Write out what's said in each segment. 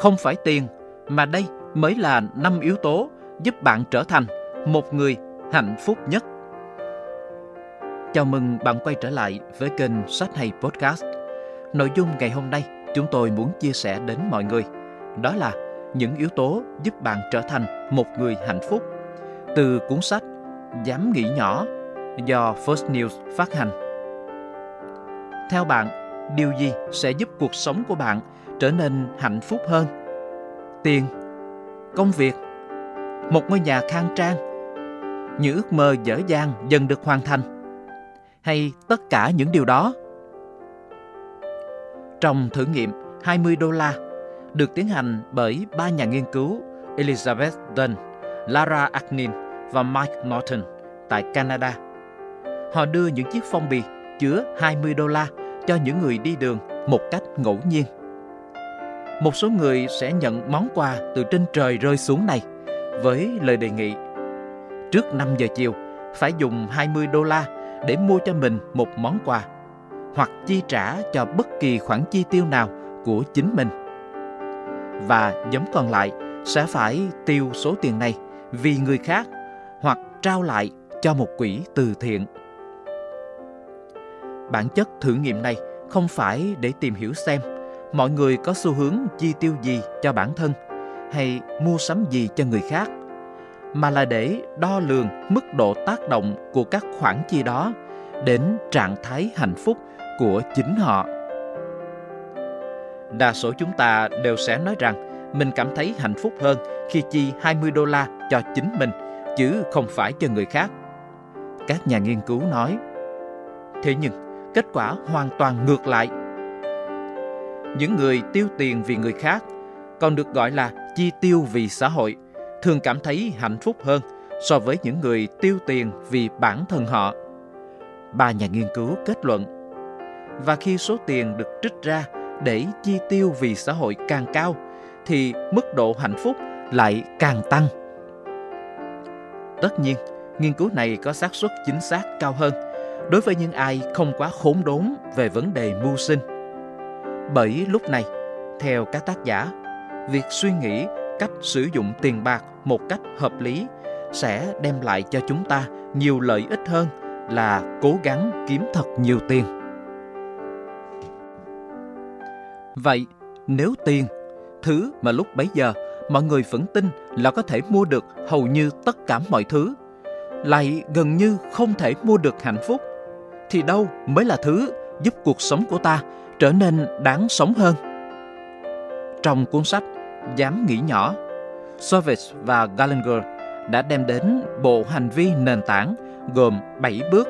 không phải tiền, mà đây mới là năm yếu tố giúp bạn trở thành một người hạnh phúc nhất. Chào mừng bạn quay trở lại với kênh Sách Hay Podcast. Nội dung ngày hôm nay chúng tôi muốn chia sẻ đến mọi người đó là những yếu tố giúp bạn trở thành một người hạnh phúc từ cuốn sách Dám nghĩ nhỏ do First News phát hành. Theo bạn, điều gì sẽ giúp cuộc sống của bạn trở nên hạnh phúc hơn? Tiền, công việc, một ngôi nhà khang trang, những ước mơ dở dang dần được hoàn thành hay tất cả những điều đó? Trong thử nghiệm 20 đô la được tiến hành bởi ba nhà nghiên cứu Elizabeth Dunn, Lara Agnin và Mike Norton tại Canada. Họ đưa những chiếc phong bì chứa 20 đô la cho những người đi đường một cách ngẫu nhiên. Một số người sẽ nhận món quà từ trên trời rơi xuống này với lời đề nghị, trước 5 giờ chiều, phải dùng 20 đô la để mua cho mình một món quà, hoặc chi trả cho bất kỳ khoản chi tiêu nào của chính mình. Và nhóm còn lại sẽ phải tiêu số tiền này vì người khác hoặc trao lại cho một quỹ từ thiện. Bản chất thử nghiệm này không phải để tìm hiểu xem mọi người có xu hướng chi tiêu gì cho bản thân hay mua sắm gì cho người khác mà là để đo lường mức độ tác động của các khoản chi đó đến trạng thái hạnh phúc của chính họ. Đa số chúng ta đều sẽ nói rằng mình cảm thấy hạnh phúc hơn khi chi 20 đô la cho chính mình chứ không phải cho người khác. Các nhà nghiên cứu nói. Thế nhưng, kết quả hoàn toàn ngược lại. Những người tiêu tiền vì người khác, còn được gọi là chi tiêu vì xã hội, thường cảm thấy hạnh phúc hơn so với những người tiêu tiền vì bản thân họ. Ba nhà nghiên cứu kết luận. Và khi số tiền được trích ra để chi tiêu vì xã hội càng cao, thì mức độ hạnh phúc lại càng tăng. Tất nhiên, nghiên cứu này có xác suất chính xác cao hơn đối với những ai không quá khốn đốn về vấn đề mưu sinh. Bởi lúc này, theo các tác giả, việc suy nghĩ cách sử dụng tiền bạc một cách hợp lý sẽ đem lại cho chúng ta nhiều lợi ích hơn là cố gắng kiếm thật nhiều tiền. Vậy, nếu tiền thứ mà lúc bấy giờ mọi người vẫn tin là có thể mua được hầu như tất cả mọi thứ, lại gần như không thể mua được hạnh phúc, thì đâu mới là thứ giúp cuộc sống của ta trở nên đáng sống hơn. Trong cuốn sách Dám nghĩ nhỏ, Savage và Gallagher đã đem đến bộ hành vi nền tảng gồm 7 bước,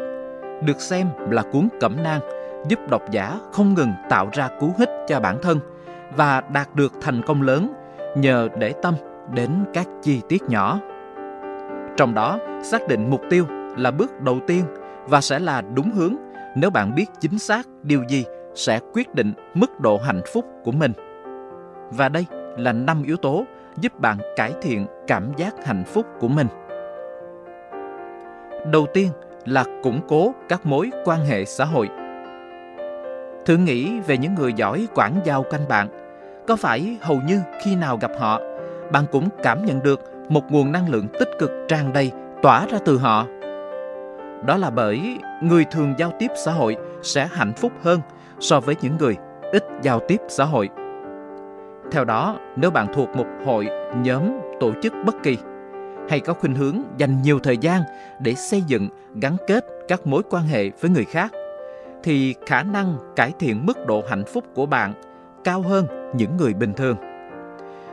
được xem là cuốn cẩm nang giúp độc giả không ngừng tạo ra cú hích cho bản thân – và đạt được thành công lớn nhờ để tâm đến các chi tiết nhỏ. Trong đó, xác định mục tiêu là bước đầu tiên và sẽ là đúng hướng nếu bạn biết chính xác điều gì sẽ quyết định mức độ hạnh phúc của mình. Và đây là năm yếu tố giúp bạn cải thiện cảm giác hạnh phúc của mình. Đầu tiên là củng cố các mối quan hệ xã hội. Thử nghĩ về những người giỏi quản giao quanh bạn có phải hầu như khi nào gặp họ, bạn cũng cảm nhận được một nguồn năng lượng tích cực tràn đầy tỏa ra từ họ? Đó là bởi người thường giao tiếp xã hội sẽ hạnh phúc hơn so với những người ít giao tiếp xã hội. Theo đó, nếu bạn thuộc một hội, nhóm, tổ chức bất kỳ hay có khuynh hướng dành nhiều thời gian để xây dựng, gắn kết các mối quan hệ với người khác thì khả năng cải thiện mức độ hạnh phúc của bạn cao hơn những người bình thường.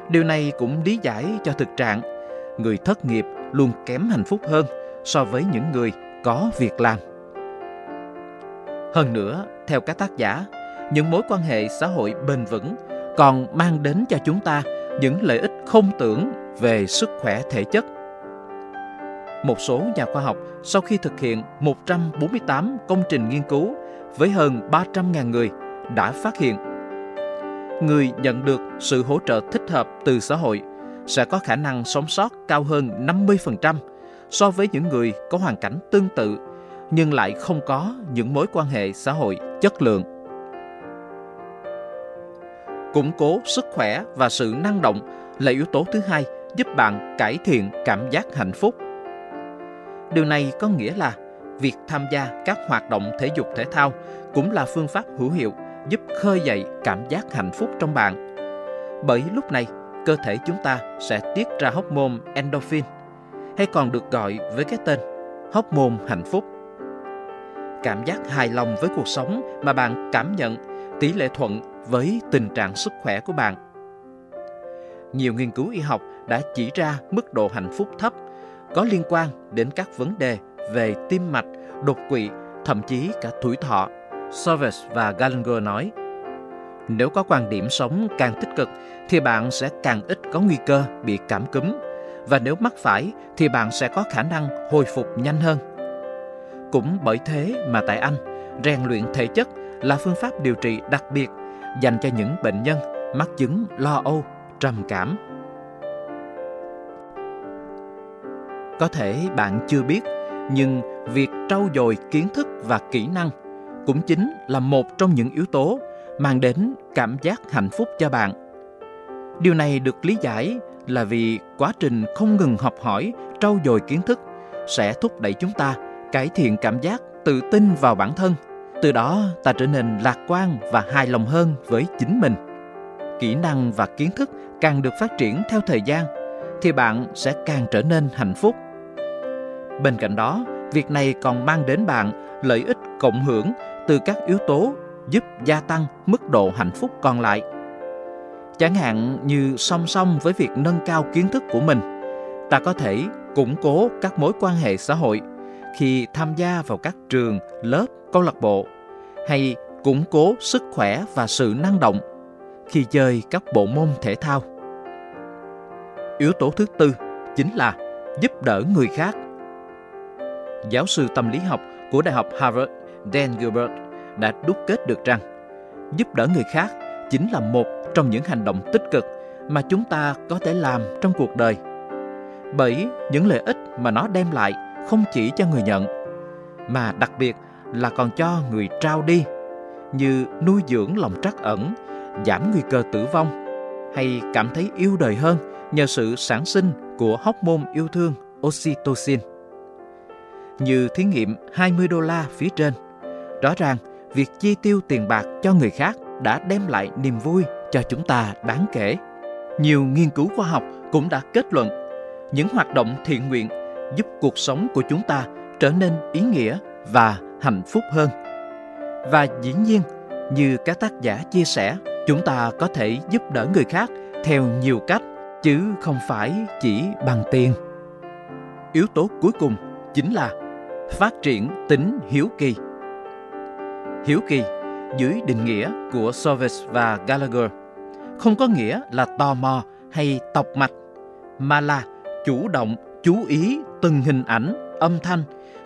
Điều này cũng lý giải cho thực trạng người thất nghiệp luôn kém hạnh phúc hơn so với những người có việc làm. Hơn nữa, theo các tác giả, những mối quan hệ xã hội bền vững còn mang đến cho chúng ta những lợi ích không tưởng về sức khỏe thể chất. Một số nhà khoa học sau khi thực hiện 148 công trình nghiên cứu với hơn 300.000 người đã phát hiện người nhận được sự hỗ trợ thích hợp từ xã hội sẽ có khả năng sống sót cao hơn 50% so với những người có hoàn cảnh tương tự nhưng lại không có những mối quan hệ xã hội chất lượng. củng cố sức khỏe và sự năng động là yếu tố thứ hai giúp bạn cải thiện cảm giác hạnh phúc. Điều này có nghĩa là việc tham gia các hoạt động thể dục thể thao cũng là phương pháp hữu hiệu giúp khơi dậy cảm giác hạnh phúc trong bạn. Bởi lúc này, cơ thể chúng ta sẽ tiết ra hormone endorphin, hay còn được gọi với cái tên hormone hạnh phúc. Cảm giác hài lòng với cuộc sống mà bạn cảm nhận tỷ lệ thuận với tình trạng sức khỏe của bạn. Nhiều nghiên cứu y học đã chỉ ra mức độ hạnh phúc thấp có liên quan đến các vấn đề về tim mạch, đột quỵ, thậm chí cả tuổi thọ. Service và Gallagher nói, nếu có quan điểm sống càng tích cực thì bạn sẽ càng ít có nguy cơ bị cảm cúm và nếu mắc phải thì bạn sẽ có khả năng hồi phục nhanh hơn. Cũng bởi thế mà tại Anh, rèn luyện thể chất là phương pháp điều trị đặc biệt dành cho những bệnh nhân mắc chứng lo âu, trầm cảm. Có thể bạn chưa biết, nhưng việc trau dồi kiến thức và kỹ năng cũng chính là một trong những yếu tố mang đến cảm giác hạnh phúc cho bạn. Điều này được lý giải là vì quá trình không ngừng học hỏi, trau dồi kiến thức sẽ thúc đẩy chúng ta cải thiện cảm giác tự tin vào bản thân. Từ đó ta trở nên lạc quan và hài lòng hơn với chính mình. Kỹ năng và kiến thức càng được phát triển theo thời gian thì bạn sẽ càng trở nên hạnh phúc. Bên cạnh đó, việc này còn mang đến bạn lợi ích cộng hưởng từ các yếu tố giúp gia tăng mức độ hạnh phúc còn lại. Chẳng hạn như song song với việc nâng cao kiến thức của mình, ta có thể củng cố các mối quan hệ xã hội khi tham gia vào các trường, lớp, câu lạc bộ hay củng cố sức khỏe và sự năng động khi chơi các bộ môn thể thao. Yếu tố thứ tư chính là giúp đỡ người khác. Giáo sư tâm lý học của Đại học Harvard Dan Gilbert đã đúc kết được rằng giúp đỡ người khác chính là một trong những hành động tích cực mà chúng ta có thể làm trong cuộc đời. Bởi những lợi ích mà nó đem lại không chỉ cho người nhận, mà đặc biệt là còn cho người trao đi, như nuôi dưỡng lòng trắc ẩn, giảm nguy cơ tử vong, hay cảm thấy yêu đời hơn nhờ sự sản sinh của hormone yêu thương oxytocin. Như thí nghiệm 20 đô la phía trên, rõ ràng việc chi tiêu tiền bạc cho người khác đã đem lại niềm vui cho chúng ta đáng kể. Nhiều nghiên cứu khoa học cũng đã kết luận những hoạt động thiện nguyện giúp cuộc sống của chúng ta trở nên ý nghĩa và hạnh phúc hơn. Và dĩ nhiên, như các tác giả chia sẻ, chúng ta có thể giúp đỡ người khác theo nhiều cách chứ không phải chỉ bằng tiền. Yếu tố cuối cùng chính là phát triển tính hiếu kỳ. Hiếu kỳ dưới định nghĩa của Sovis và Gallagher không có nghĩa là tò mò hay tọc mạch mà là chủ động chú ý từng hình ảnh, âm thanh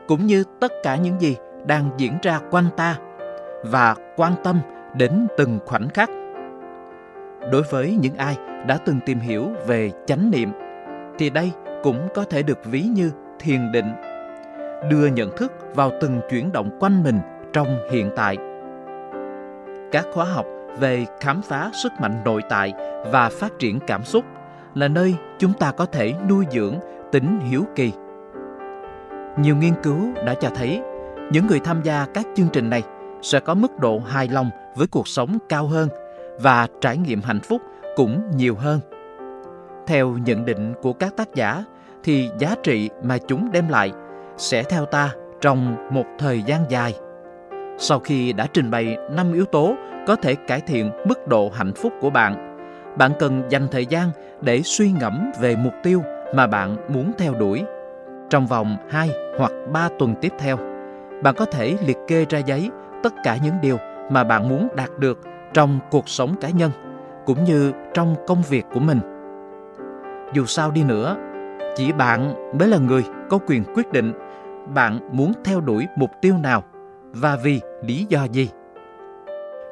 cũng như tất cả những gì đang diễn ra quanh ta và quan tâm đến từng khoảnh khắc. Đối với những ai đã từng tìm hiểu về chánh niệm thì đây cũng có thể được ví như thiền định đưa nhận thức vào từng chuyển động quanh mình trong hiện tại các khóa học về khám phá sức mạnh nội tại và phát triển cảm xúc là nơi chúng ta có thể nuôi dưỡng tính hiếu kỳ. Nhiều nghiên cứu đã cho thấy những người tham gia các chương trình này sẽ có mức độ hài lòng với cuộc sống cao hơn và trải nghiệm hạnh phúc cũng nhiều hơn. Theo nhận định của các tác giả thì giá trị mà chúng đem lại sẽ theo ta trong một thời gian dài. Sau khi đã trình bày 5 yếu tố có thể cải thiện mức độ hạnh phúc của bạn, bạn cần dành thời gian để suy ngẫm về mục tiêu mà bạn muốn theo đuổi. Trong vòng 2 hoặc 3 tuần tiếp theo, bạn có thể liệt kê ra giấy tất cả những điều mà bạn muốn đạt được trong cuộc sống cá nhân cũng như trong công việc của mình. Dù sao đi nữa, chỉ bạn mới là người có quyền quyết định bạn muốn theo đuổi mục tiêu nào và vì lý do gì.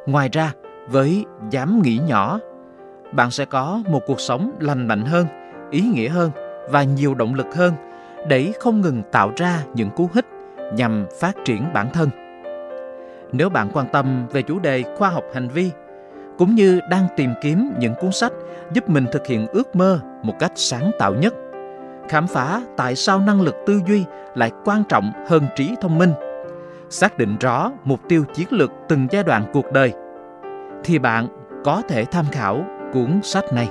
Ngoài ra, với dám nghĩ nhỏ, bạn sẽ có một cuộc sống lành mạnh hơn, ý nghĩa hơn và nhiều động lực hơn để không ngừng tạo ra những cú hích nhằm phát triển bản thân. Nếu bạn quan tâm về chủ đề khoa học hành vi, cũng như đang tìm kiếm những cuốn sách giúp mình thực hiện ước mơ một cách sáng tạo nhất khám phá tại sao năng lực tư duy lại quan trọng hơn trí thông minh xác định rõ mục tiêu chiến lược từng giai đoạn cuộc đời thì bạn có thể tham khảo cuốn sách này